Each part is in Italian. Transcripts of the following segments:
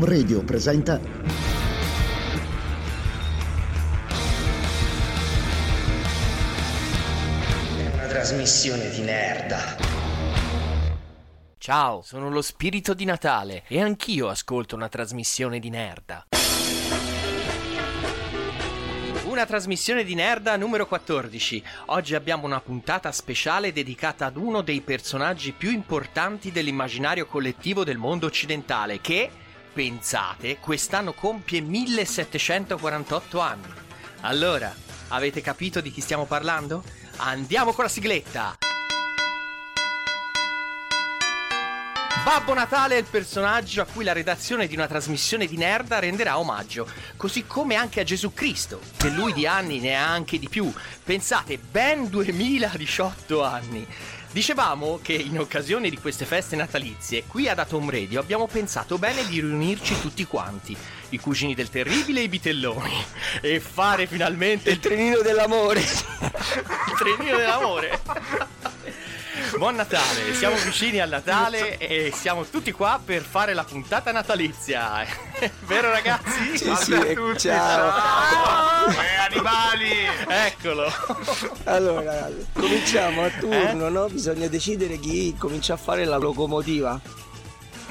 Atom Radio presenta una trasmissione di nerda. Ciao, sono lo spirito di Natale e anch'io ascolto una trasmissione di nerda. Una trasmissione di Nerda numero 14. Oggi abbiamo una puntata speciale dedicata ad uno dei personaggi più importanti dell'immaginario collettivo del mondo occidentale che, pensate, quest'anno compie 1748 anni. Allora, avete capito di chi stiamo parlando? Andiamo con la sigletta! Babbo Natale è il personaggio a cui la redazione di una trasmissione di Nerda renderà omaggio, così come anche a Gesù Cristo, che lui di anni ne ha anche di più. Pensate, ben 2018 anni. Dicevamo che in occasione di queste feste natalizie, qui ad Atom Radio abbiamo pensato bene di riunirci tutti quanti, i cugini del terribile e i bitelloni, e fare finalmente il trenino dell'amore. il trenino dell'amore. Buon Natale, siamo vicini al Natale e siamo tutti qua per fare la puntata natalizia. Vero ragazzi? Sì, sì, e- ciao. Eh, animali! Eccolo. Allora, cominciamo a Eh? turno, no? Bisogna decidere chi comincia a fare la locomotiva.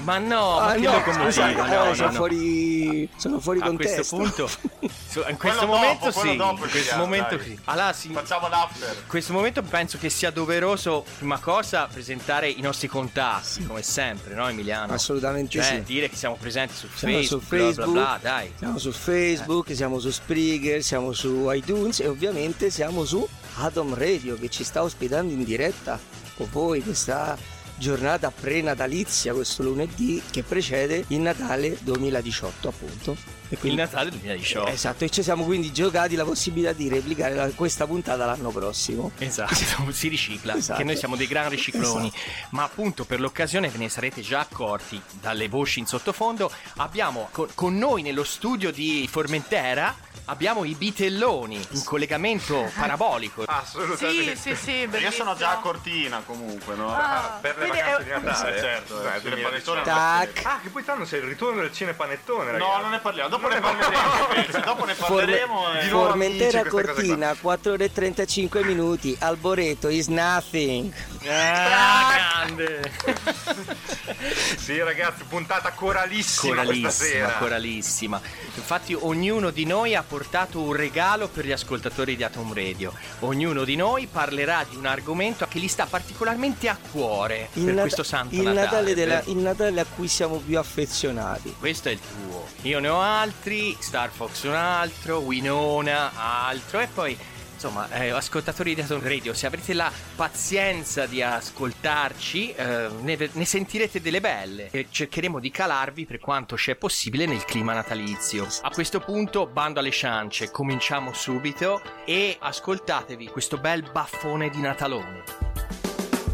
Ma no, ma ah, che no, locomotiva? scusa, No, eh, no, sono no. fuori sono fuori A contesto. questo punto, su- in questo Quello momento dopo, sì, dopo in questo momento dai. sì. Allora, sì, Facciamo l'after. in questo momento penso che sia doveroso, prima cosa, presentare i nostri contatti, come sempre, no Emiliano? Assolutamente Cioè, sì. dire che siamo presenti su Siamo Facebook, su bla, bla, Facebook, bla, dai. siamo su Facebook, siamo su Spreaker, siamo su iTunes e ovviamente siamo su Atom Radio che ci sta ospitando in diretta con voi questa giornata pre-natalizia, questo lunedì che precede il Natale 2018 appunto. E Il quindi- Natale 2018. Esatto, e ci siamo quindi giocati la possibilità di replicare la- questa puntata l'anno prossimo. Esatto, si ricicla, Esatto. che noi siamo dei gran ricicloni, ma appunto per l'occasione ve ne sarete già accorti dalle voci in sottofondo, abbiamo co- con noi nello studio di Formentera abbiamo i bitelloni in collegamento parabolico. Assolutamente. Sì, sì, sì, Io bellissimo. sono già a Cortina comunque, no? Ah, per le vacanze è- di Natale, Sì, certo. sì, eh, 2018. Tac. Ah, che poi tanto c'è il ritorno del cinepanettone, ragazzi. No, non ne parliamo, dopo ne parleremo, dopo ne parleremo e... Di nuovo Formentera Cortina, 4 ore e 35 minuti. Alboreto is nothing. Ah, grande! Sì, ragazzi, puntata coralissima, questa coralissima, sera. coralissima. Infatti ognuno di noi ha portato un regalo per gli ascoltatori di Atom Radio. Ognuno di noi parlerà di un argomento che gli sta particolarmente a cuore per Nat- questo santo il Natale. Natale, della- il Natale a cui siamo più affezionati. Questo è il tuo. Io ne ho altri, Star Fox un altro, Winona altro e poi insomma, eh, ascoltatori di Atom Radio, se avrete la pazienza di ascoltarci, eh, ne, ne sentirete delle belle e cercheremo di calarvi per quanto c'è possibile nel clima natalizio. A questo punto, bando alle ciance, cominciamo subito e ascoltatevi questo bel baffone di Natalone.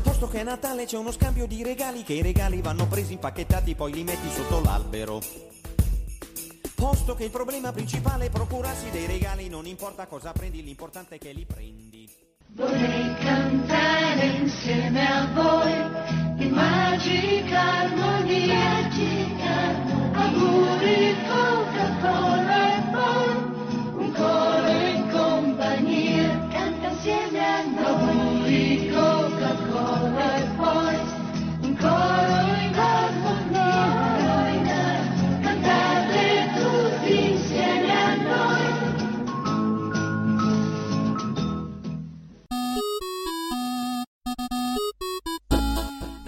Posto che è Natale c'è uno scambio di regali che i regali vanno presi impacchettati poi li metti sotto l'albero. Posto che il problema principale è procurarsi dei regali, non importa cosa prendi, l'importante è che li prendi. Vorrei cantare insieme a voi in magica armonia. Auguri Coca-Cola e poi un coro in compagnia. Canta insieme a noi. Auguri Coca-Cola e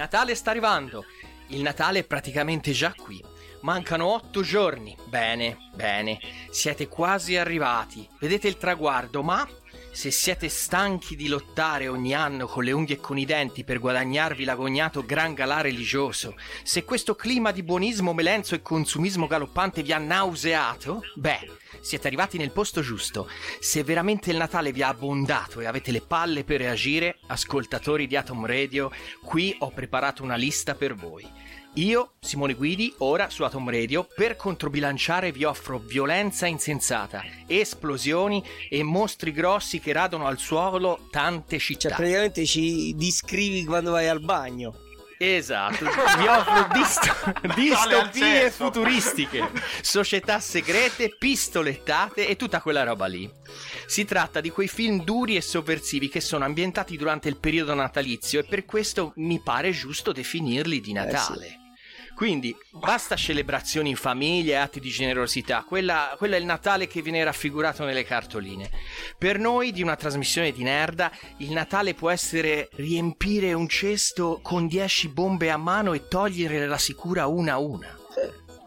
Natale sta arrivando. Il Natale è praticamente già qui. Mancano otto giorni. Bene, bene. Siete quasi arrivati. Vedete il traguardo, ma se siete stanchi di lottare ogni anno con le unghie e con i denti per guadagnarvi l'agognato gran galà religioso, se questo clima di buonismo melenzo e consumismo galoppante vi ha nauseato, beh, siete arrivati nel posto giusto. Se veramente il Natale vi ha abbondato e avete le palle per reagire, ascoltatori di Atom Radio, qui ho preparato una lista per voi. Io, Simone Guidi, ora su Atom Radio, per controbilanciare vi offro violenza insensata, esplosioni e mostri grossi che radono al suolo tante città. Cioè, praticamente ci descrivi quando vai al bagno. Esatto, vi offro dist- distopie futuristiche, società segrete, pistolettate e tutta quella roba lì. Si tratta di quei film duri e sovversivi che sono ambientati durante il periodo natalizio e per questo mi pare giusto definirli di Natale. Eh, sì. Quindi basta celebrazioni in famiglia e atti di generosità, quella, quello è il Natale che viene raffigurato nelle cartoline. Per noi di una trasmissione di Nerda, il Natale può essere riempire un cesto con 10 bombe a mano e togliere la sicura una a una.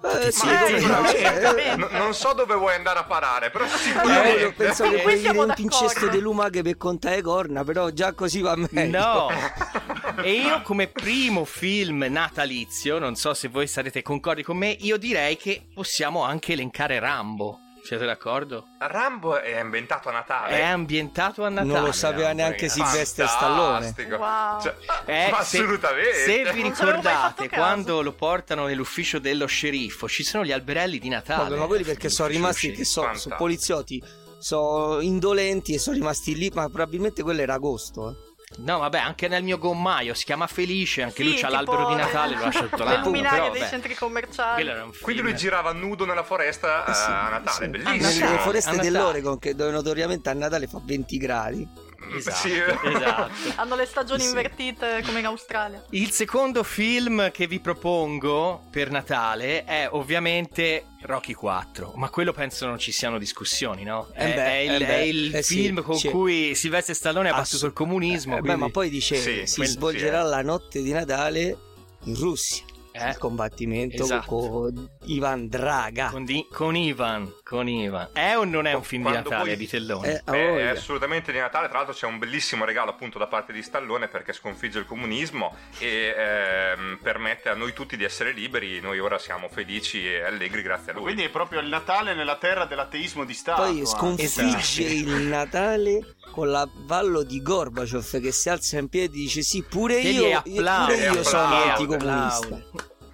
Eh, sì, Ma sì, sicuramente- eh, n- non so dove vuoi andare a parare, però eh, sicuramente. io penso che siamo dire un d'accordo. di lumache per contare corna, però già così va meglio. No! E io come primo film natalizio, non so se voi sarete concordi con me, io direi che possiamo anche elencare Rambo. Siete d'accordo? Rambo è ambientato a Natale. È ambientato a Natale. Non lo sapeva Rambo, neanche. Silvestre Stallone. Wow. Cioè, Eh, ma se- assolutamente. Se, vi ricordate, caso. quando lo portano nell'ufficio dello sceriffo, ci sono gli alberelli di Natale. Ma quelli perché sono rimasti, che so, sono poliziotti, sono indolenti e sono rimasti lì, ma probabilmente quello era agosto. eh. No, vabbè, anche nel mio gommaio si chiama Felice, anche Sì, lui c'ha tipo l'albero di Natale, lo lascia tutto Le l'anno. luminarie però, dei vabbè, centri commerciali. Quindi lui girava nudo nella foresta eh, a Natale, Sì. bellissimo. Nelle foreste dell'Oregon, che dove notoriamente a Natale fa 20 gradi. Esatto, Sì. esatto. Hanno le stagioni Sì. invertite come in Australia. Il secondo film che vi propongo per Natale è ovviamente Rocky 4, ma quello penso non ci siano discussioni, no? È, Eh beh, è il, eh beh, è il eh sì, film con sì. cui Silvestre Stallone ha battuto il comunismo. Eh, beh, quindi- ma poi dice Sì, si quel- svolgerà sì, la notte di Natale in Russia. Eh, Il combattimento esatto. con Ivan Draga. con, di- con Ivan, con Ivan. È o non è un film di Quando Natale, poi- Vitellone? Eh, a Beh, è voglia. assolutamente di Natale, tra l'altro c'è un bellissimo regalo appunto da parte di Stallone perché sconfigge il comunismo e ehm, permette a noi tutti di essere liberi, noi ora siamo felici e allegri grazie a lui. Quindi è proprio il Natale nella terra dell'ateismo di Stato. Poi anche. sconfigge Esatto. il Natale con l'avvallo di Gorbaciov che si alza in piedi e dice sì pure Che io, io- pure io sono anticomunista.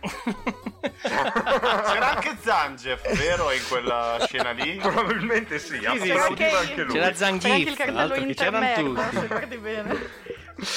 C'era anche Zangief, vero, in quella scena lì? Probabilmente sì, sì, sì. anche lui. C'era C'era anche Zangief, il cartello altro che c'erano tutti.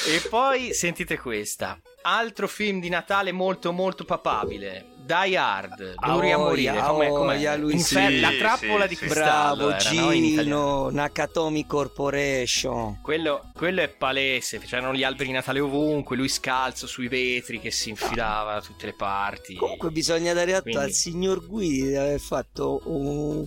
E poi sentite questa. Altro film di Natale molto molto papabile. Die Hard, Gloria a morire. com'è? oia, lui Infer- sì. la trappola Sì, di cristallo. Bravo era, no? Gino, Nakatomi Corporation. Quello, quello è palese, c'erano gli alberi di Natale ovunque, lui scalzo sui vetri che si infilava da tutte le parti. Comunque bisogna dare atto Quindi- al signor Guidi di aver fatto un...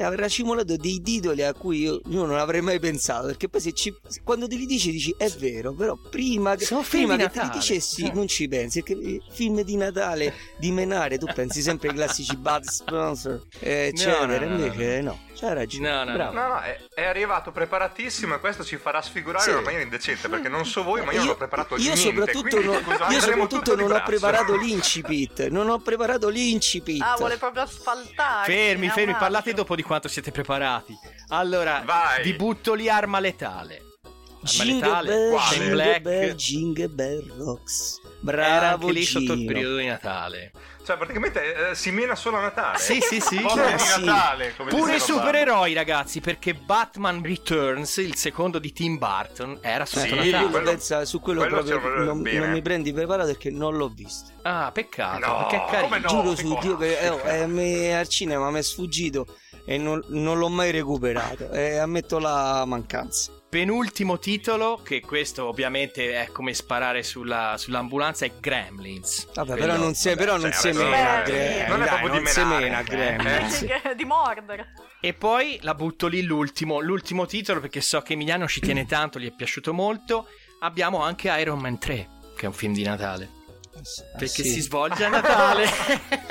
e aver racimolato dei titoli a cui io, io non avrei mai pensato perché poi se ci, quando te li dici dici è vero però prima che, prima che te li dicessi Eh. non ci pensi perché i film di Natale di menare tu pensi sempre ai classici Bud Sponsor eh, eccetera no, no, no, invece no, c'hai ragione No, no, bravo No, no, è, è arrivato preparatissimo e questo ci farà sfigurare Sì. in una maniera indecente perché non so voi, ma io, non ho preparato io niente. soprattutto, quindi, non, io soprattutto non ho preparato l'incipit non ho preparato l'incipit Ah, vuole proprio asfaltare. Fermi, fermi, parlate dopo di quanto siete preparati. Allora, Vai. vi butto lì arma letale. Arma Jingle letale, bell, quale? Shane jingle Black. bell, jingle bell rocks. Era Bravo anche lì sotto il periodo di Natale. Cioè, praticamente eh, si mena solo a Natale. Sì, sì, sì. Di sì. Natale, come Pure i supereroi, ragazzi, perché Batman Returns, il secondo di Tim Burton, era sotto Sì, Natale. quello pensa, su quello, quello proprio non, non mi prendi preparato perché non l'ho visto. Ah, peccato, No, perché è carino. come no? Giuro su? Dio che eh, oh, eh, me- al cinema mi è sfuggito e non, non l'ho mai recuperato. E ammetto la mancanza. Penultimo titolo, che questo ovviamente è come sparare sulla- sull'ambulanza, è Gremlins. Vabbè, però non si, però non cioè, si mena non è proprio di si mena eh. Gremlins. Di- di mordere. E poi la butto lì l'ultimo, l'ultimo titolo perché so che Emiliano ci tiene tanto, gli è piaciuto molto. Abbiamo anche Iron Man 3. che è un film di Natale. Perché sì. si svolge a Natale.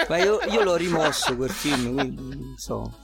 Ma io, io l'ho rimosso quel film, quindi non so.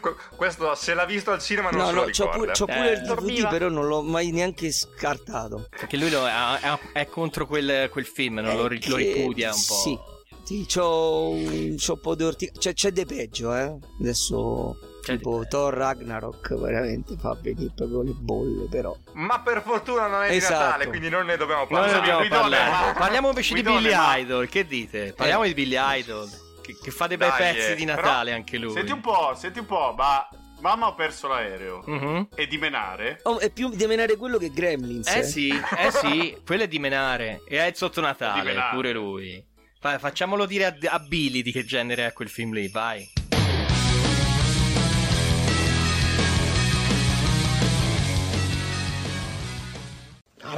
Que- Questo se l'ha visto al cinema non No, se no, lo c'ho ricorda. pure, c'ho pure Eh. il DVD, Dormiva. però non l'ho mai neanche scartato. Perché lui lo- è, è- è contro quel, quel film, non lo, ri- lo Che- ripudia un po'. Sì, sì c'ho, un- c'ho un po' di orticaria. Cioè, c'è di peggio, eh. Adesso, C'è tipo di- Thor Ragnarok, veramente fa venire proprio le bolle, però. Ma per fortuna non è di Esatto. Natale, quindi non ne dobbiamo Noi parlare. ne dobbiamo Guidone, parlare. ma- Parliamo invece di Guidone, Billy ma- Idol. Che dite? Parliamo di Billy Idol. Che, che fa dei bei Dai, pezzi eh, di però- Natale anche lui. Senti un po', senti un po', ma mamma ha perso l'aereo. Mhm. E di menare? Oh, è più di menare quello che Gremlins. Eh sì, eh sì, quello è di menare. E è sotto Di Natale, pure lui. Vai, facciamolo dire a, a Billy di che genere è quel film lì, vai.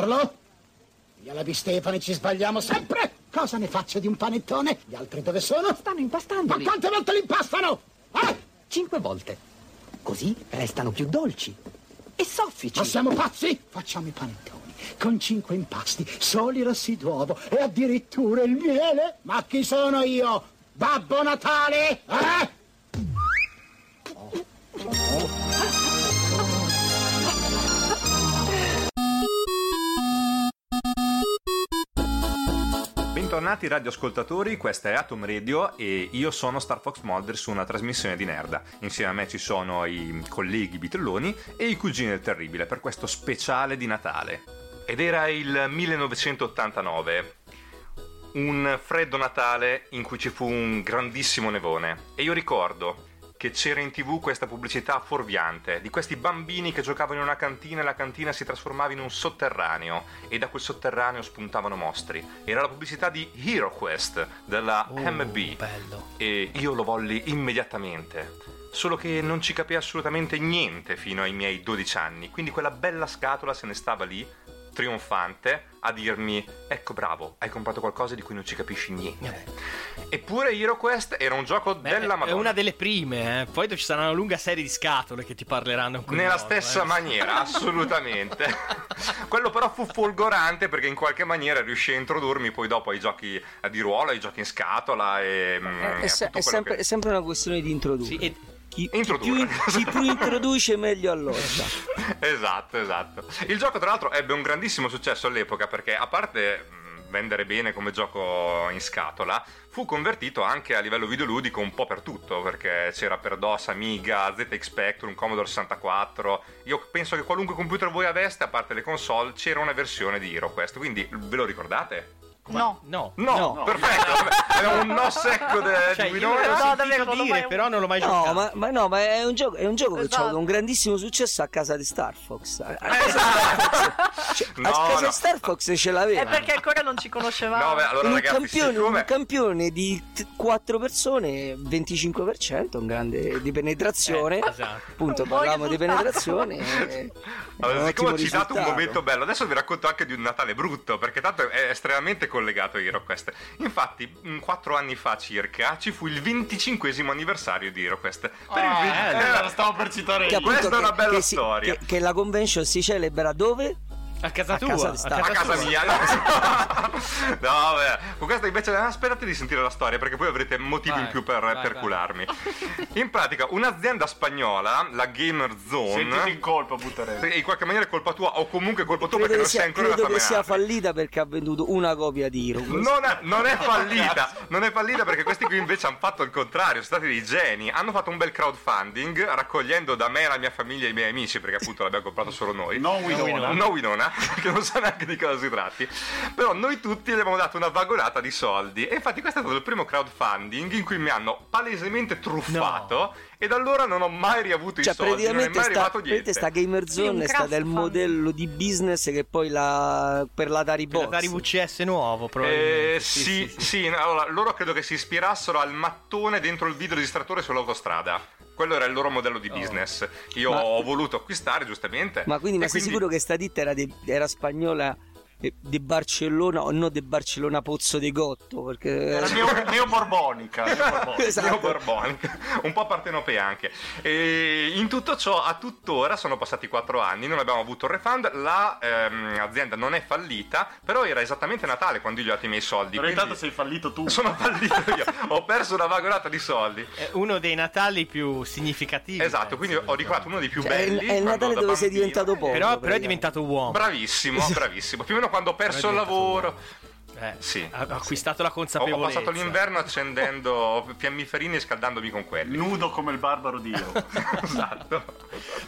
Carlo? Io e la Di Stefani ci sbagliamo sempre. Cosa ne faccio di un panettone? Gli altri dove sono? Stanno impastando. Ma quante volte li impastano? Eh? Cinque volte. Così restano più dolci. E soffici. Ma siamo pazzi? Facciamo i panettoni con cinque impasti, soli rossi d'uovo e addirittura il miele. Ma chi sono io? Babbo Natale? Eh? Bentornati radioascoltatori, questa è Atom Radio e io sono Star Fox Mulder su una trasmissione di Nerda. Insieme a me ci sono i colleghi bitelloni e i cugini del terribile per questo speciale di Natale. Ed era il 1989, un freddo Natale in cui ci fu un grandissimo nevone e io ricordo che c'era in tv questa pubblicità fuorviante di questi bambini che giocavano in una cantina e la cantina si trasformava in un sotterraneo e da quel sotterraneo spuntavano mostri. Era la pubblicità di Hero Quest della MB bello. e io lo volli immediatamente. Solo che non ci capì assolutamente niente fino ai miei 12 anni, quindi quella bella scatola se ne stava lì, trionfante, a dirmi: Ecco, bravo, hai comprato qualcosa di cui non ci capisci niente. Eppure Hero Quest era un gioco Beh, della è Madonna. una delle prime, eh. Poi ci sarà una lunga serie di scatole che ti parleranno Nella modo, stessa eh. maniera, assolutamente. Quello però fu folgorante perché in qualche maniera riuscì a introdurmi poi dopo ai giochi eh, di ruolo, ai giochi in scatola e... mm, È, e se- tutto è quello sempre, che- è sempre una questione di introdurre. Sì, e- chi, più, chi più introduce meglio allora. Esatto, esatto. Il gioco tra l'altro ebbe un grandissimo successo all'epoca perché a parte vendere bene come gioco in scatola, fu convertito anche a livello videoludico un po' per tutto, perché c'era per DOS, Amiga, ZX Spectrum, Commodore 64. Io penso che qualunque computer voi aveste, a parte le console, c'era una versione di HeroQuest, quindi ve lo ricordate? No. No. No, perfetto, era un no secco de- Cioè, di Guidone. No, sentito davvero, dire, mai- però non l'ho mai No giocato. ma, ma no, ma è un gioco, è un gioco che Esatto. ha un grandissimo successo a casa di Star Fox. A a Eh, casa, cioè, No, a casa no. di Star Fox ce l'aveva. È perché ancora non ci conoscevamo. No, beh, allora un, ragazzi, campione, siccome... un campione di 4 persone, 25%, un grande di penetrazione. Eh, esatto. Appunto, Un parlavamo di penetrazione. e- Allora, un siccome ho citato un risultato. momento bello, adesso vi racconto anche di un Natale brutto, perché tanto è estremamente collegato a HeroQuest. Infatti, mh, quattro anni fa circa, ci fu il 25 anniversario di HeroQuest. Per il Ah, vi- eh, eh, lo stavo per citare Che appunto Questa è una che- bella che si- storia. che, che la convention si celebra dove? A casa A tua, casa di Star- a casa mia no beh con questa invece eh, aspettate di sentire la storia perché poi avrete motivi Vai, in più per vai, per vai. cularmi in pratica un'azienda spagnola la Gamer Zone Sentiti in colpa, butterei. in qualche maniera è colpa tua o comunque è colpa tua perché Credo, non che sei sia, ancora credo che sia fallita perché ha venduto una copia di Hero. non è, non è fallita, non è fallita perché questi qui invece hanno fatto il contrario, sono stati dei geni. Hanno fatto un bel crowdfunding raccogliendo da me, la mia famiglia e i miei amici, perché appunto l'abbiamo comprato solo noi. Non Winona. No Winona, che non sa neanche di cosa si tratti. Però noi tutti gli abbiamo dato una vagonata di soldi. E infatti questo è stato il primo crowdfunding in cui mi hanno palesemente truffato. E da allora non ho mai riavuto Cioè, i soldi, non è praticamente mai sta, arrivato niente. sta Gamer Sì, un Zone è stata il modello di business che poi la, per l'Atari Per Box. dare VCS nuovo, Eh, probabilmente. sì, sì, no, allora, loro credo che si ispirassero al mattone dentro il videoregistratore sull'autostrada. Quello era il loro modello di business. Io Ma- ho voluto acquistare, giustamente. Ma quindi, ma sei sicuro che sta ditta era, di- era spagnola di Barcellona o no di Barcellona Pozzo di Gotto perché neo, neoborbonica. neoborbonica. Esatto. Neoborbonica, un po' partenopea anche. E in tutto ciò, a tuttora, sono passati quattro anni, non abbiamo avuto il refund, la ehm, azienda non è fallita, però era esattamente Natale quando io gli ho dato i miei soldi. Però intanto sei fallito tu. Sono fallito io, ho perso una vagorata di soldi. È uno dei Natali più significativi. Esatto, quindi ho ricordato uno dei più Cioè, è, belli. è il Natale dove sei bambino- diventato povero Però, però è diventato uomo. Bravissimo, bravissimo. Più o meno quando ho perso il lavoro. Eh, Sì. Ha ha acquistato la Ho, ho consapevolezza. passato l'inverno accendendo fiammiferini e scaldandomi con quelli. Nudo come il barbaro Dio. esatto.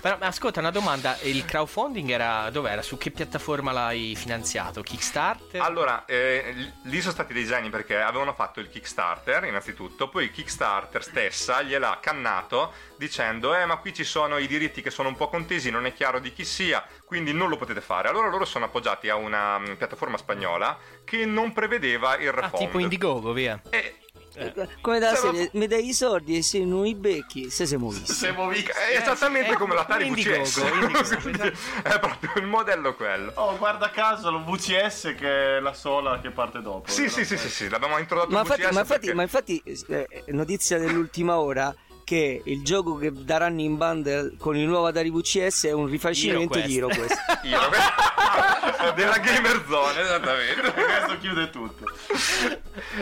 Però, ascolta, una domanda: il crowdfunding era dov'era? Su che piattaforma l'hai finanziato? Kickstarter? Allora, eh, lì sono stati dei geni perché avevano fatto il Kickstarter innanzitutto, poi il Kickstarter stessa gliel'ha cannato dicendo eh ma qui ci sono i diritti che sono un po' contesi, non è chiaro di chi sia, quindi non lo potete fare. Allora loro sono appoggiati a una mm, piattaforma spagnola che non prevedeva il ah, refund. tipo Indiegogo, via. E- come da serie mi dai i soldi e se non i becchi se siamo visti Siamo visti. è esattamente eh, come l'Atari Indiegogo, VCS. È proprio il modello quello. Oh, guarda caso, lo VCS che è la sola che parte dopo. Sì, sì, sì, sì, sì, l'abbiamo introdotto ma il infatti, VCS ma infatti, perché- ma infatti, eh, notizia dell'ultima ora che il gioco che daranno in bundle con il nuovo Atari VCS è un rifacimento di HeroQuest. HeroQuest Io, della gamer zone, esattamente. Questo chiude tutto.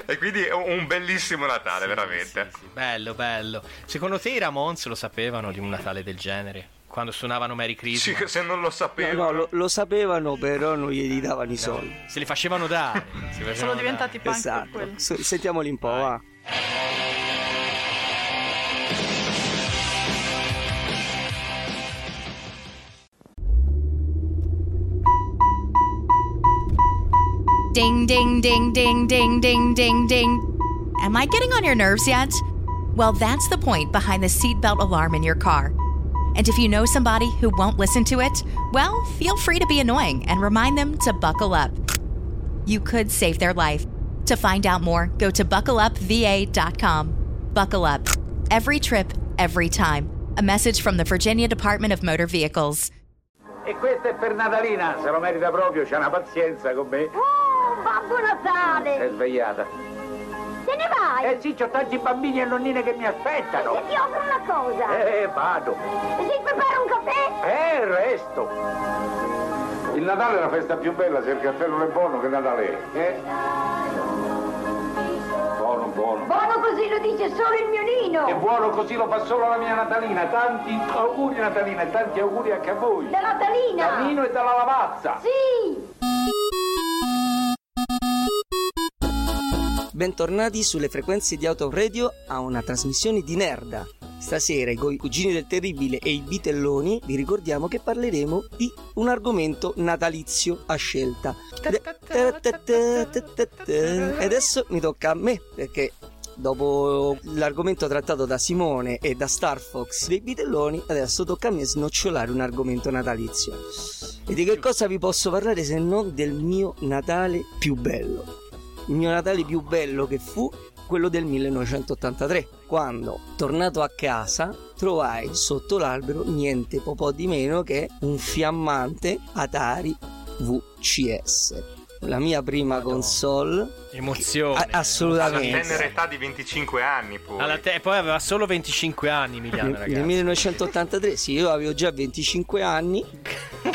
E quindi è un bellissimo Natale, veramente. Sì, bello, bello. Secondo te i Ramones lo sapevano di un Natale del genere? Quando suonavano Merry Sì, Christmas? se non lo no, sapevo. no, lo, lo sapevano però non gli davano i soldi Se li facevano dare. facevano Sono dare. diventati punk per esatto sentiamoli un po' va Ding, ding, ding, ding, ding, ding, ding, ding. Am I getting on your nerves yet? Well, that's the point behind the seatbelt alarm in your car. And if you know somebody who won't listen to it, well, feel free to be annoying and remind them to buckle up. You could save their life. To find out more, go to buckleupva.com. Buckle up. Every trip, every time. A message from the Virginia Department of Motor Vehicles. E questa è per Natalina, se lo merita proprio, c'ha una pazienza con me. Oh, Babbo È Natale! svegliata. Te ne vai? Eh sì, c'ho tanti bambini e nonnine che mi aspettano. E ti offro una cosa. Eh, vado. E ti preparo un caffè? Eh, resto. Il Natale è la festa più bella, se il caffè non è buono, che Natale è? Eh? Buono, buono. Buono così lo dice solo il mio Nino. E buono così lo fa solo la mia Natalina. Tanti auguri Natalina e tanti auguri anche a voi. Da Natalina. Da Nino e dalla Lavazza. Sì. Bentornati sulle frequenze di Auto Radio a una trasmissione di Nerda. Stasera con i cugini del terribile e i bitelloni vi ricordiamo che parleremo di un argomento natalizio a scelta. E adesso mi tocca a me perché dopo l'argomento trattato da Simone e da Star Fox dei bitelloni, adesso tocca a me snocciolare un argomento natalizio. E di che cosa vi posso parlare se non del mio Natale più bello? Il mio Natale più bello che fu quello del 1983, quando, tornato a casa, trovai sotto l'albero niente po' di meno che un fiammante Atari VCS. La mia prima console. Emozione. A- Alla assolutamente. tenera età di 25 anni, poi. Alla te- poi aveva solo 25 anni, Emiliano, nel 1983, sì, io avevo già 25 anni.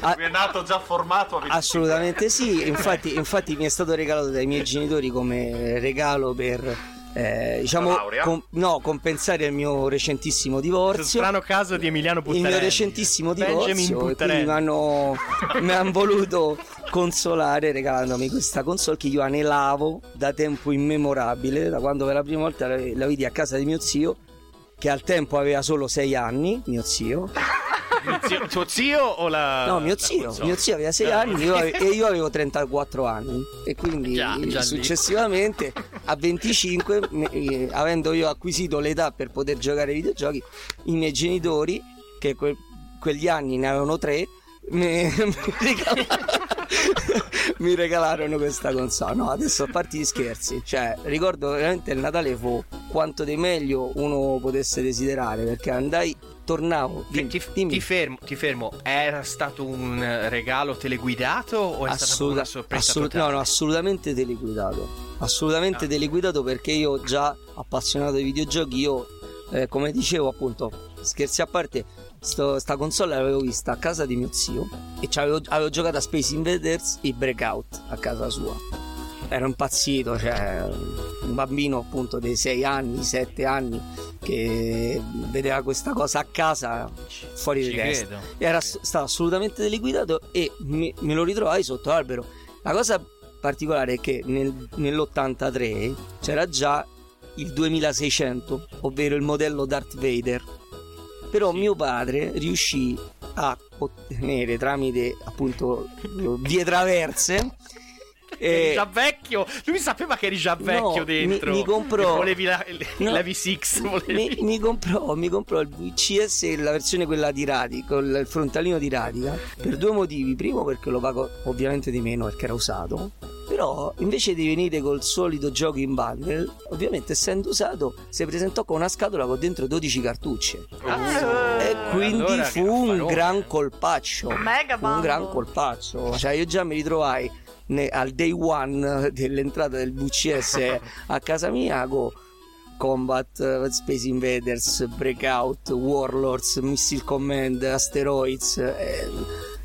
Ah, Mi è nato già formato a 25 Assolutamente sì, infatti, infatti mi è stato regalato dai miei genitori come regalo per eh, diciamo com- no, compensare il mio recentissimo Questo divorzio. strano caso di Emiliano Il Buttarelli. mio recentissimo divorzio e quindi mi hanno, mi hanno voluto consolare regalandomi questa console che io anelavo da tempo immemorabile, da quando per la prima volta la, la vidi a casa di mio zio, che al tempo aveva solo 6 anni, mio zio. Zio- tuo zio o la No, mio zio, mio zio aveva 6 Ah, anni io ave- e io avevo 34 anni. E quindi Già, già successivamente a 25, me- avendo io acquisito l'età per poter giocare ai videogiochi, i miei genitori, che que- quegli anni ne avevano 3, mi, mi regalarono, mi regalarono questa console. No, adesso a parte gli scherzi, cioè ricordo veramente il Natale fu quanto di meglio uno potesse desiderare perché andai tornavo. Ti, ti- ti fermo, ti fermo, era stato un regalo teleguidato o è stata Assoluta- sorpresa assolut- no, no, assolutamente teleguidato. Ah. Assolutamente teleguidato perché io già appassionato di videogiochi, io eh, come dicevo appunto, scherzi a parte, sto- sta console l'avevo vista a casa di mio zio e c'avevo- avevo giocato a Space Invaders e Breakout a casa sua. Ero impazzito, cioè un bambino appunto dei 6 anni, 7 anni che vedeva questa cosa a casa fuori di Ci testa. credo. Era stato assolutamente teleguidato e mi- me lo ritrovai sotto l'albero. La cosa particolare è che nel- nell'83 c'era già il 2600, ovvero il modello Darth Vader. Però mio padre riuscì a ottenere tramite appunto vie traverse Eri eh, già vecchio, lui sapeva che eri già vecchio No, dentro. mi- mi comprò- E Volevi la, No. la V6, volevi. mi, mi comprò, mi comprò il VCS, la versione quella di Radica, con il frontalino di Radica, per due motivi. Primo perché lo pago ovviamente di meno perché era usato. Però invece di venire col solito gioco in bundle, ovviamente essendo usato, si presentò con una scatola con dentro 12 cartucce. e quindi allora fu un gran colpaccio. Mega un gran colpaccio. Cioè, io già mi ritrovai ne- al day one dell'entrata del VCS a casa mia con Combat, eh, Space Invaders, Breakout, Warlords, Missile Command, Asteroids. eh,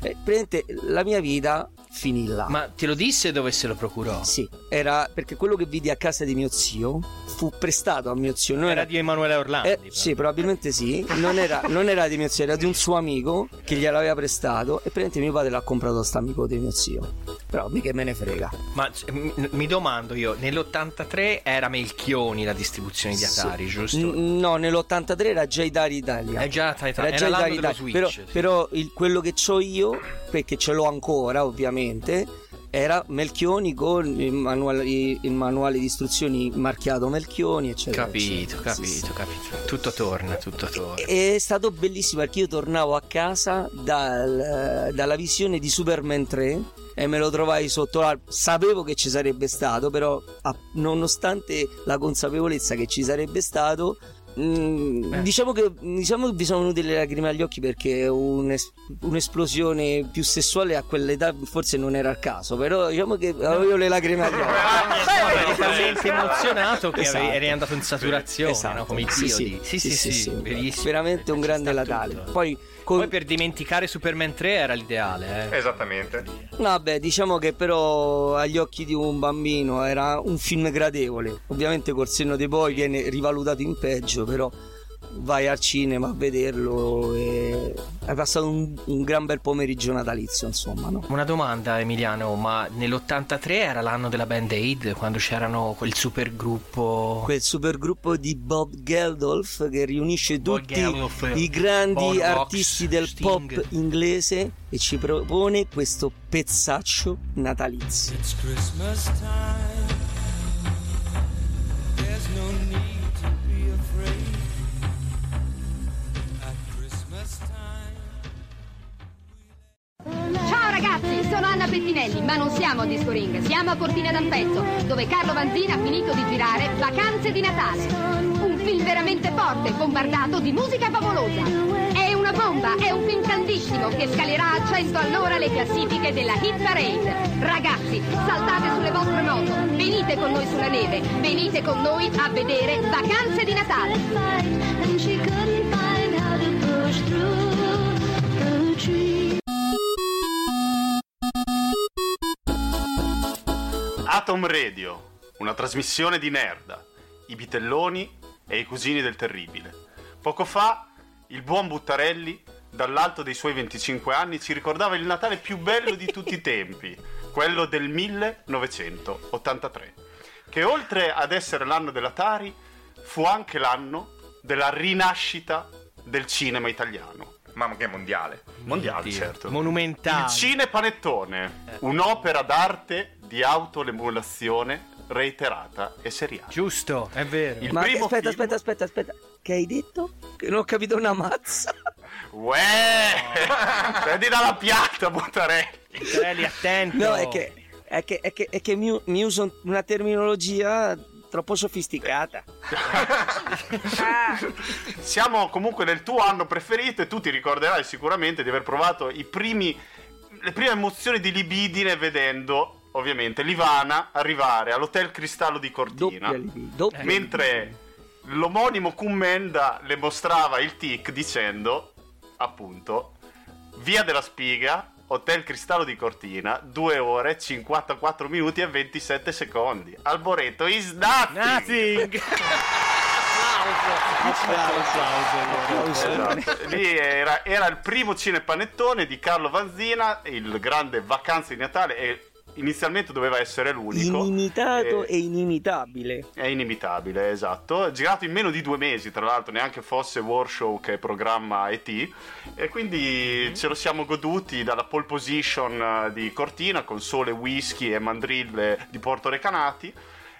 eh, praticamente la mia vita finì là. Ma te lo disse dove se lo procurò? Sì, era perché quello che vidi a casa di mio zio fu prestato a mio zio. Non Era di Emanuele Orlandi. eh, sì, probabilmente sì. Non era, non era di mio zio, era di un suo amico che gliel'aveva prestato. E praticamente mio padre l'ha comprato a sta amico di mio zio. Però mica me ne frega. Ma c- mi, mi domando io, nell'83 era Melchioni la distribuzione di Atari, giusto? N- no, nell'83 era già Atari Italia. È già Atari Italia, Era già era l'anno Atari Italia. Switch, Però, sì. però il- quello che ho io, perché ce l'ho ancora ovviamente, era Melchioni con il manuale, il manuale di istruzioni marchiato Melchioni, eccetera. Capito, eccetera. capito, Sì, sì. capito. Tutto torna, tutto torna. È stato bellissimo perché io tornavo a casa dal- dalla visione di Superman 3 e me lo trovai sotto l'albero. Sapevo che ci sarebbe stato, però nonostante la consapevolezza che ci sarebbe stato, mm, diciamo, che, diciamo che vi sono venute le lacrime agli occhi perché un'es- un'esplosione più sessuale a quell'età forse non era il caso, però diciamo che avevo le lacrime agli occhi. eri talmente emozionato che Esatto. eri andato in saturazione, Esatto. no? come i Sì, Dio. sì, Sì, sì, sì, verissimo. veramente un grande Natale. Poi, con- Poi per dimenticare Superman 3 era l'ideale, eh. Esattamente. Vabbè, diciamo che però agli occhi di un bambino era un film gradevole. Ovviamente col senno dei poi viene rivalutato in peggio, però vai al cinema a vederlo e hai passato un, un gran bel pomeriggio natalizio, insomma, no? Una domanda Emiliano, ma nell'83 era l'anno della Band Aid quando c'erano quel super gruppo Quel supergruppo di Bob Geldof che riunisce Bob tutti Geldof, i grandi Bob Rox, artisti del Sting. pop inglese e ci propone questo pezzaccio natalizio. It's Christmas time. Sono Anna Pettinelli, ma non siamo a Disco Ring, siamo a Cortina d'Ampezzo, dove Carlo Vanzina ha finito di girare Vacanze di Natale. Un film veramente forte, bombardato di musica favolosa. È una bomba, è un film tantissimo che scalerà a 100 all'ora le classifiche della Hit Parade. Ragazzi, saltate sulle vostre moto, venite con noi sulla neve, venite con noi a vedere Vacanze di Natale. Atom Radio, una trasmissione di Nerda, i bitelloni e i cugini del terribile. Poco fa il buon Buttarelli, dall'alto dei suoi 25 anni, ci ricordava il Natale più bello di tutti i tempi, quello del 1983, che oltre ad essere l'anno dell'Atari, fu anche l'anno della rinascita del cinema italiano. Ma che mondiale. Mondiale, Dio. certo. Monumentale. Il cinepanettone, un'opera d'arte di autolemulazione reiterata e seriale. Giusto, è vero. Il Ma primo aspetta, film- aspetta, aspetta, aspetta. Che hai detto? Che non ho capito una mazza. Uè! Prendi dalla piatta, Buttarelli! Buttarelli, attento! No, è che, è che, è che, è che mi, mi uso una terminologia troppo sofisticata. Siamo comunque nel tuo anno preferito e tu ti ricorderai sicuramente di aver provato i primi, le prime emozioni di libidine vedendo ovviamente Livana arrivare all'Hotel Cristallo di Cortina. Doppia doppia mentre l'omonimo Commenda le mostrava il tic dicendo appunto Via della Spiga, Hotel Cristallo di Cortina, 2 ore 54 minuti e 27 secondi. Alboreto is nothing! Esatto. Lì era, era il primo cinepanettone di Carlo Vanzina, il grande Vacanze di Natale e inizialmente doveva essere l'unico. Inimitato Eh, e inimitabile. È inimitabile, esatto. Girato in meno di due mesi, tra l'altro, neanche fosse Warshow che programma ET. E quindi ce lo siamo goduti dalla pole position eh, di Cortina con sole, whisky e mandrille di Porto Recanati.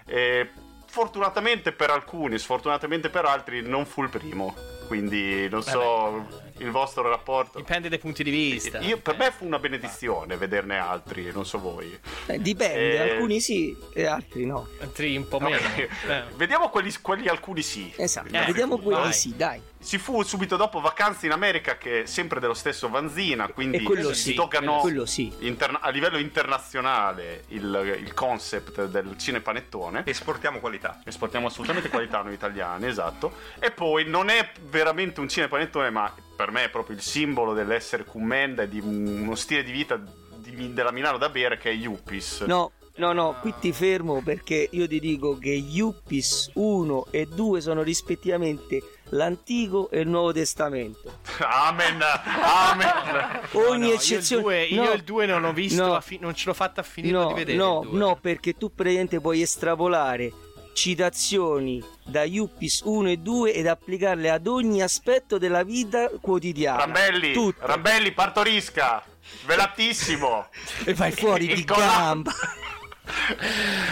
E fortunatamente per alcuni, sfortunatamente per altri, non fu il primo. Quindi non so il vostro rapporto. Dipende dai punti di vista. Io, per me fu una benedizione vederne altri, non so voi. Eh, dipende, Eh, alcuni sì e altri no. Altri un po' No, meno. eh, Eh. Vediamo quelli, quelli alcuni sì. Esatto, Quindi, vediamo quelli vai. sì, dai. Si fu subito dopo Vacanze in America, che è sempre dello stesso Vanzina, quindi quello si sì, toccano quello sì. interna- a livello internazionale il, il concept del cinepanettone. Esportiamo qualità. Esportiamo assolutamente qualità noi italiani, esatto. E poi non è veramente un cinepanettone, ma per me è proprio il simbolo dell'essere commenda e di uno stile di vita di- della Milano da bere che è Yuppies. No, no, no, qui ti fermo perché io ti dico che Yuppis 1 e 2 sono rispettivamente l'Antico e il Nuovo Testamento. Amen, amen. Ogni no, eccezione. Io il 2 no, il due non ho visto, no, fi- non ce l'ho fatta a finire no, di vedere. no, il due. no, perché tu praticamente puoi estrapolare citazioni da Yuppis 1 e 2 ed applicarle ad ogni aspetto della vita quotidiana. Rambelli, Tutto. Rambelli, partorisca, velatissimo. E vai fuori Il di collante. gamba.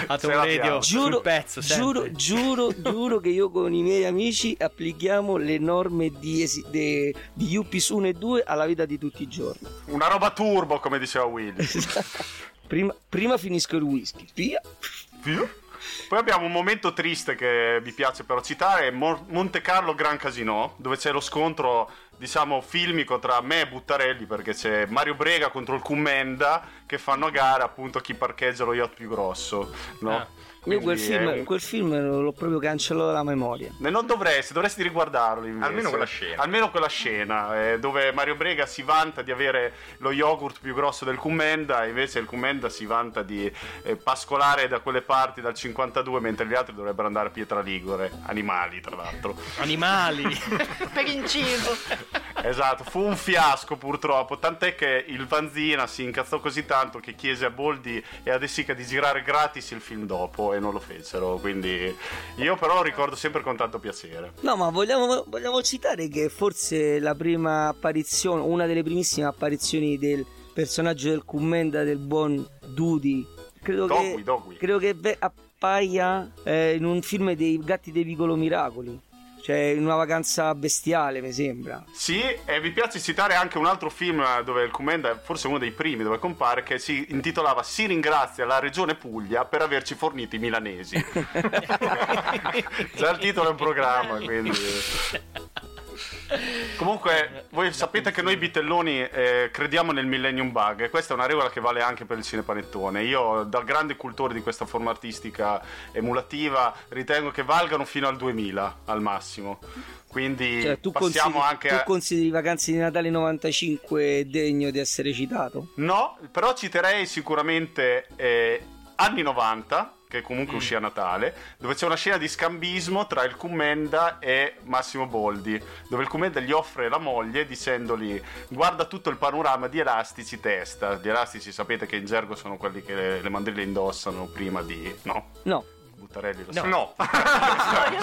A Tom Se la Radio, Giuro, pezzo, giuro, giuro, giuro che io con i miei amici applichiamo le norme di, esi- de- di Yuppis 1 e 2 alla vita di tutti i giorni. Una roba turbo, come diceva Willy. Prima, prima finisco il whisky, via. Poi abbiamo un momento triste che mi piace però citare, Mo- Monte Carlo Gran Casino, dove c'è lo scontro, diciamo, filmico tra me e Buttarelli, perché c'è Mario Brega contro il Commenda che fanno a gara appunto chi parcheggia lo yacht più grosso, no? Ah. Io quel Quindi film, un- quel film l'ho proprio cancellato dalla memoria. Ne non dovresti, dovresti riguardarlo invece. Almeno quella scena. Almeno quella scena, eh, dove Mario Brega si vanta di avere lo yogurt più grosso del Commenda, e invece il Commenda si vanta di eh, pascolare da quelle parti dal 52, mentre gli altri dovrebbero andare a Pietra Ligure. Animali, tra l'altro. Animali. per inciso. esatto, fu un fiasco purtroppo, tant'è che il Vanzina si incazzò così tanto che chiese a Boldi e a De Sica di girare gratis il film dopo e non lo fecero, quindi io però lo ricordo sempre con tanto piacere. No, ma vogliamo, vogliamo citare che forse la prima apparizione, una delle primissime apparizioni del personaggio del Commenda del buon Dudi, credo Dogui, che, Dogui. credo che appaia eh, in un film dei Gatti dei Piccolo Miracoli. Cioè, in una vacanza bestiale, mi sembra. Sì, e mi piace citare anche un altro film dove il Comenda è forse uno dei primi dove compare, che si intitolava Si ringrazia la regione Puglia per averci fornito i milanesi. Già il titolo è un programma, quindi... Comunque, voi sapete che noi bitelloni eh, crediamo nel Millennium Bug e questa è una regola che vale anche per il cinepanettone. Io, da grande cultore di questa forma artistica emulativa, ritengo che valgano fino al 2000 al massimo. Quindi Cioè, tu, passiamo consideri, anche tu a... consideri Vacanze di Natale 95 degno di essere citato? No, però citerei sicuramente eh, anni 90, che comunque Mm. uscì a Natale, dove c'è una scena di scambismo tra il Commenda e Massimo Boldi, dove il Commenda gli offre la moglie dicendogli guarda tutto il panorama di elastici testa. Gli elastici sapete che in gergo sono quelli che le, le mandrille indossano prima di... no? No. Buttarelli lo No. sa. No.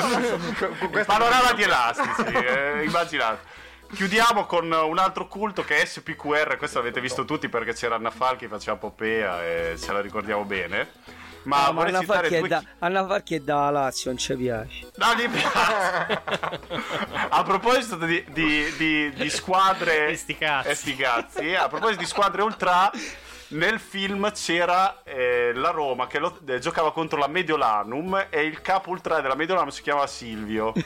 Il panorama di elastici, eh, immaginate. Chiudiamo con un altro culto che è SPQR, questo l'avete visto tutti perché c'era Anna Falchi, faceva Popea e ce la ricordiamo bene. Ma No, vorrei Anna è due... da, Anna Falchi è da Lazio, non ci piace. No, gli piace. a proposito di, di- di- di squadre E sti cazzi. e sti cazzi, a proposito di squadre ultra nel film c'era eh, la Roma che lo- eh, giocava contro la Mediolanum e il capo ultra della Mediolanum si chiamava Silvio.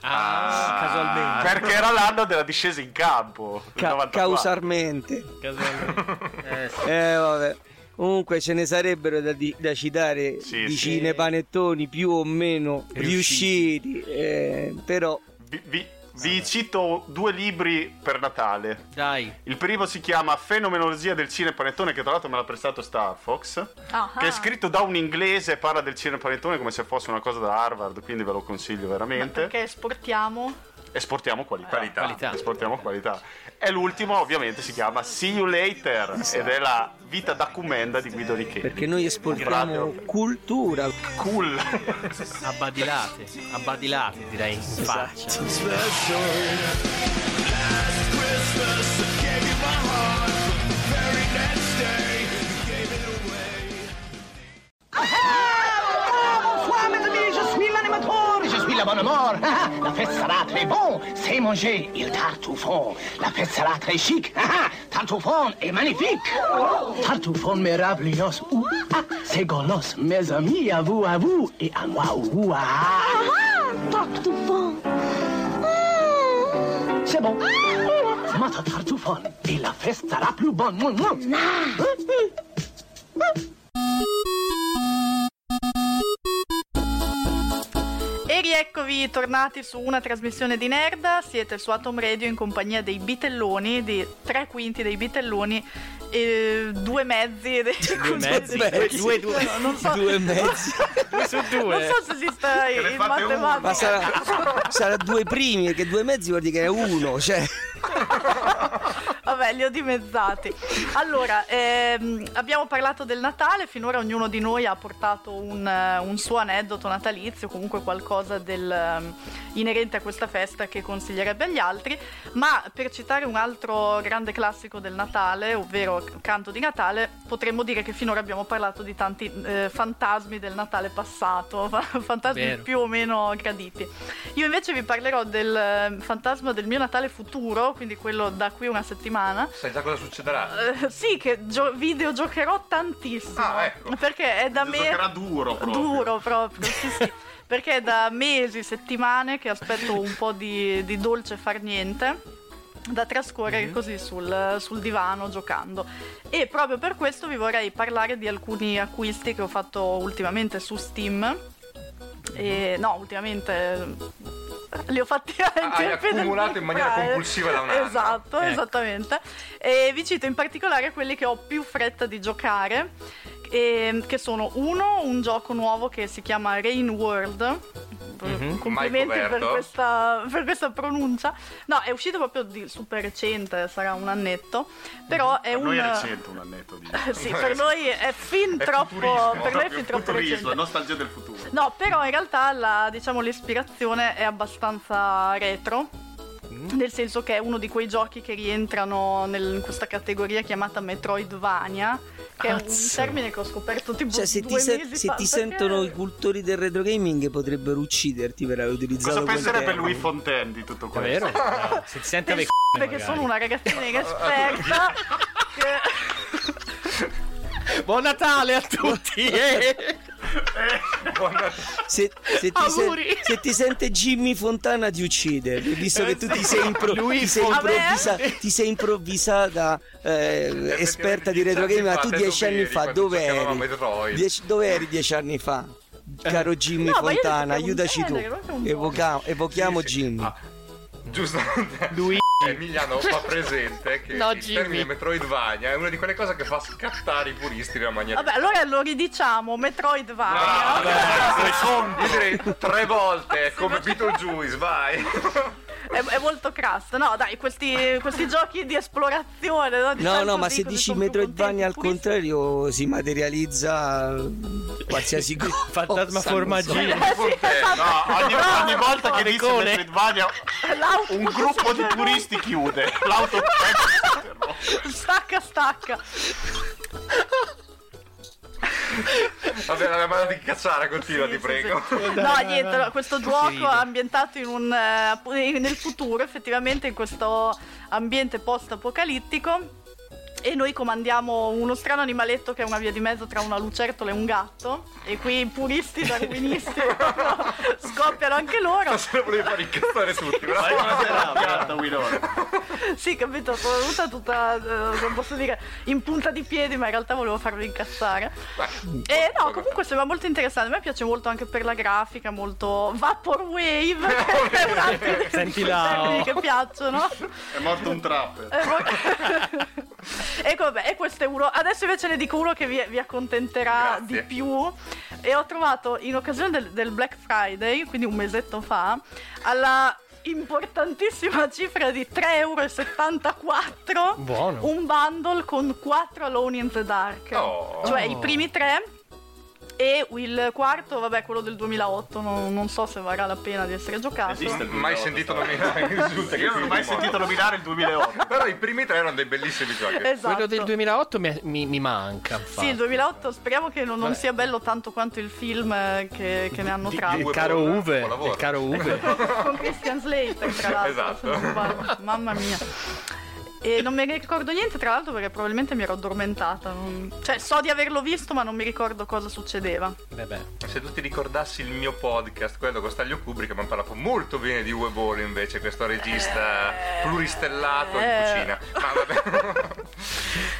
Ah, casualmente. Perché era l'anno della discesa in campo. Ca- 94. causalmente. Eh, sì. Eh, vabbè. Comunque ce ne sarebbero da, di- da citare Sì, di sì. cinepanettoni più o meno Riusciti. riusciti, eh, però Vi, vi- vi cito due libri per Natale. Dai. Il primo si chiama Fenomenologia del cinepanettone, che tra l'altro me l'ha prestato Star Fox. Ah. Che è scritto da un inglese, parla del cinepanettone come se fosse una cosa da Harvard, quindi ve lo consiglio veramente. Perché esportiamo? Esportiamo qualità. Qualità. Esportiamo qualità. E l'ultimo, ovviamente, si chiama See You Later ed è la vita documenta di Guido Richelli. perché noi esportiamo cultura. Cool. Abbadilate, abbadilate direi in faccia. Bonsoir je suis la bonne mort. La fête sera très bon, c'est manger il tartufon. La fête sera très chic, tartufon est magnifique. Tartufon merveilleux, ouh, ah, c'est golos. Mes amis, à vous, à vous, et à moi, ouh, ah. Tartufon. C'est bon. Mata tartufon, et la fête sera plus bonne. Mouah, mouah. E rieccovi tornati su una trasmissione di Nerda, siete su Atom Radio in compagnia dei bitelloni, di tre quinti dei bitelloni e due mezzi dei Due mezzi? Due, due. No, non so, Due mezzi. Due su due. non so se esiste in matematica. Ma sarà, sarà due primi, perché due mezzi vuol dire che è uno, cioè. Vabbè, li ho dimezzati. Allora, ehm, abbiamo parlato del Natale, finora ognuno di noi ha portato un, eh, un suo aneddoto natalizio, comunque qualcosa del, ehm, inerente a questa festa che consiglierebbe agli altri, ma per citare un altro grande classico del Natale, ovvero Canto di Natale, potremmo dire che finora abbiamo parlato di tanti eh, fantasmi del Natale passato, fa- fantasmi Vero. più o meno graditi. Io invece vi parlerò del eh, fantasma del mio Natale futuro, quindi quello da qui una settimana. Sai già cosa succederà? Eh, sì, che gio- videogiocherò tantissimo. Ah, ecco. Perché è da me. Giocherà duro proprio. Duro proprio, sì, sì. Perché è da mesi, settimane che aspetto un po' di, di dolce far niente da trascorrere Mhm. così sul, sul divano giocando e proprio per questo vi vorrei parlare di alcuni acquisti che ho fatto ultimamente su Steam e no ultimamente li ho fatti anche del accumulato in maniera compulsiva da un anno. esatto Ecco. esattamente e vi cito in particolare quelli che ho più fretta di giocare e- che sono uno un gioco nuovo che si chiama Rain World Mhm. complimenti per questa, per questa pronuncia no è uscito proprio di super recente sarà un annetto però è Per un noi è recente un annetto di... sì, per noi è fin È troppo futurismo, per noi è fin troppo futurismo, recente nostalgia del futuro. No, però in realtà la, diciamo, l'ispirazione è abbastanza retro. Nel senso che è uno di quei giochi che rientrano nel- in questa categoria chiamata Metroidvania, che è un termine che ho scoperto tipo Cioè, se ti, due se- mesi se fa. ti perché- sentono i cultori del retro gaming potrebbero ucciderti per aver utilizzato Cosa penserebbe termine. Louis Fontaine di tutto questo? Davvero? No, se ti sente Perché ave perché sono una ragazzina inesperta che... Buon Natale a tutti! eh. Se, se ti Auguri. se ti sente Jimmy Fontana ti uccide visto che tu ti sei, impro- ti sei, improvvisa- ti sei improvvisata eh, esperta di retro gaming ma tu dieci anni fa dove eri? Dieci- dove eri dieci anni fa? Caro Jimmy No, Fontana, aiutaci tu. Evoca- evochiamo Jimmy. Ah, Giusto. Lui. Emiliano fa presente che No, il Jimmy. termine Metroidvania è una di quelle cose che fa scattare i puristi in una maniera Vabbè, allora lo ridiciamo, Metroidvania. Io direi tre volte come Beetlejuice, vai. È, è molto crass. No, dai, questi, questi giochi di esplorazione. No, di No, no, ma se dici Metroidvania al contrario si materializza qualsiasi cosa. Fantasma formaggino. No, ogni, ogni volta che dice Peccone. Metroidvania un gruppo di turisti chiude. L'auto Stacca, stacca. Vabbè, la mano di cacciare, continua, ti prego. No, niente, questo gioco ambientato in un, eh, nel futuro, effettivamente in questo ambiente post-apocalittico. E noi comandiamo uno strano animaletto che è una via di mezzo tra una lucertola e un gatto. E qui i puristi darwinisti scoppiano anche loro. Se lo volevi far incazzare tutti, Vai bravo. Winona. sì capito sono venuta tutta eh, non posso dire in punta di piedi ma in realtà volevo farvi incazzare e no comunque sembra molto interessante. A me piace molto anche per la grafica molto vaporwave. Che è un altro Senti là, che piacciono. È morto un trapper. Eh, mo- Ecco, vabbè, e questo è uno. Adesso invece ne dico uno che vi, vi accontenterà Grazie. di più. E ho trovato in occasione del, del Black Friday, quindi un mesetto fa, alla importantissima cifra di 3,74 euro Buono. un bundle con 4 Alone in the Dark. Oh. Cioè i primi tre. E il quarto, vabbè, quello del 2008, non, non so se varrà la pena di essere giocato. Esiste il Mai 2008, sentito sta- nominare risulta che Io non ho mai sentito nominare il 2008. Però i primi tre erano dei bellissimi giochi. Esatto. Quello del 2008 mi, mi- mi manca. Sì, il 2008 speriamo che non, non Vabbè. sia bello tanto quanto il film eh, che, che ne hanno tratto. il caro Uve, Buon il caro Uve. con Christian Slater tra l'altro Esatto. se non sbaglio. mamma mia e non mi ricordo niente tra l'altro perché probabilmente mi ero addormentata non- cioè so di averlo visto ma non mi ricordo cosa succedeva Vabbè. Se tu ti ricordassi il mio podcast, quello con Staglio Kubrick, mi hanno parlato molto bene di Uwe Boll invece, questo regista pluristellato Eh. in cucina. Ma vabbè.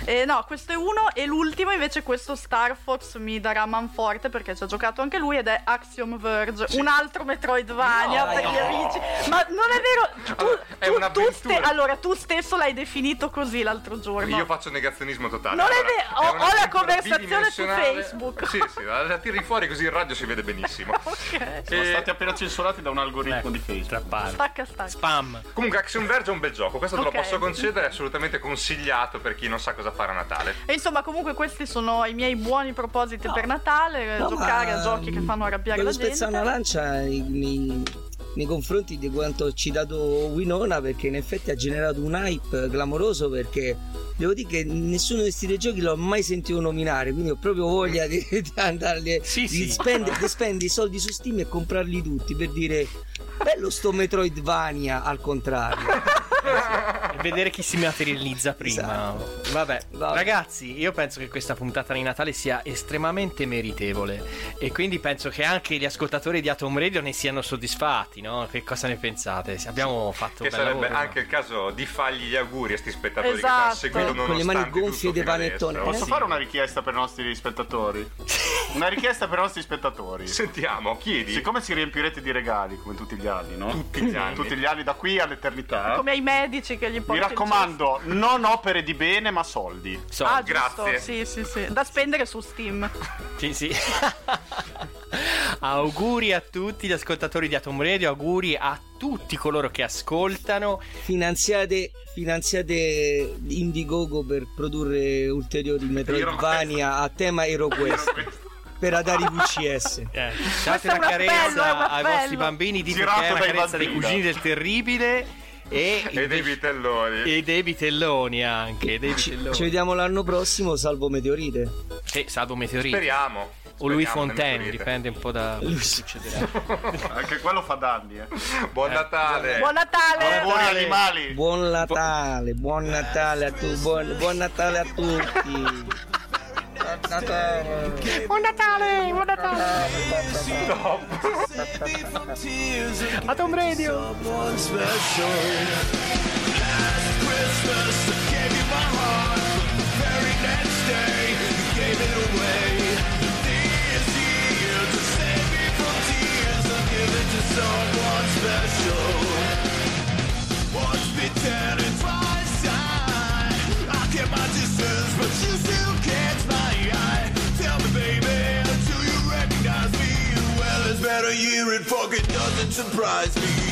e no questo è uno e l'ultimo invece questo Star Fox mi darà manforte perché ci ha giocato anche lui ed è Axiom Verge un altro Metroidvania No, per gli no. amici ma non è vero tu, È tu- tu ste- allora tu stesso l'hai definito così l'altro giorno Io faccio negazionismo totale. Non è Allora, vero, ho- ho la conversazione su. Facebook. Sì, sì, la la tiri fuori così in radio si vede benissimo. Sono stati appena censurati da un algoritmo di Facebook. stacca stacca Spam. Comunque Axiom Verge è un bel gioco, questo te Ok. lo posso concedere, è assolutamente consigliato per chi non sa cosa fare a Natale. E insomma, comunque, questi sono i miei buoni propositi per Natale: No, giocare ma- a giochi che fanno arrabbiare la Voglio spezzare gente. una lancia nei, nei- confronti di quanto ho citato Winona perché in effetti ha generato un hype clamoroso perché devo dire che nessuno di questi tre giochi l'ho mai sentito nominare quindi ho proprio voglia di, di andarli Sì, di, sì. spendere, di spendere i soldi su Steam e comprarli tutti per dire bello sto Metroidvania al contrario E vedere chi si materializza prima. Vabbè, Vabbè. ragazzi, io penso che questa puntata di Natale sia estremamente meritevole. E quindi penso che anche gli ascoltatori di Atom Radio ne siano soddisfatti, no? Che cosa ne pensate? Abbiamo fatto Che bel sarebbe lavoro, anche il caso di fargli gli auguri a sti spettatori che ti Esatto. hanno seguito Con le mani gonfie dei panettoni. adesso. Posso sì. fare una richiesta per i nostri spettatori? Una richiesta per i nostri spettatori. Sentiamo, chiedi. Siccome ci riempirete di regali come tutti gli anni, no? Tutti gli anni. Tutti gli anni da qui all'eternità. Come ai medici che gli Mi porti il raccomando, non opere di bene, ma soldi. gesto. So, Ah, giusto, grazie. sì, sì, sì. Da spendere su Steam. Sì, sì. auguri a tutti gli ascoltatori di Atom Radio, auguri a tutti coloro che ascoltano. finanziate finanziate Indiegogo per produrre ulteriori Metroidvania a tema HeroQuest per Atari VCS Eh, date una appello, carezza ai vostri bambini, dite Girato che è una dai carezza dei cugini del terribile e, E dei vitelloni. e dei vitelloni anche. Dei ci, vitelloni. ci vediamo l'anno prossimo salvo meteorite Sì, salvo meteorite. Speriamo. O Louis Speriamo, Fontaine, dipende un po' da cosa succederà. Anche quello fa danni, eh. Buon Natale. Buon Natale! Auguri animali. buon Natale buon Natale a tutti buon, buon Natale a tutti Buon Natale Buon Natale! Buon Natale! Atom Radio! Better year it fucking doesn't surprise me.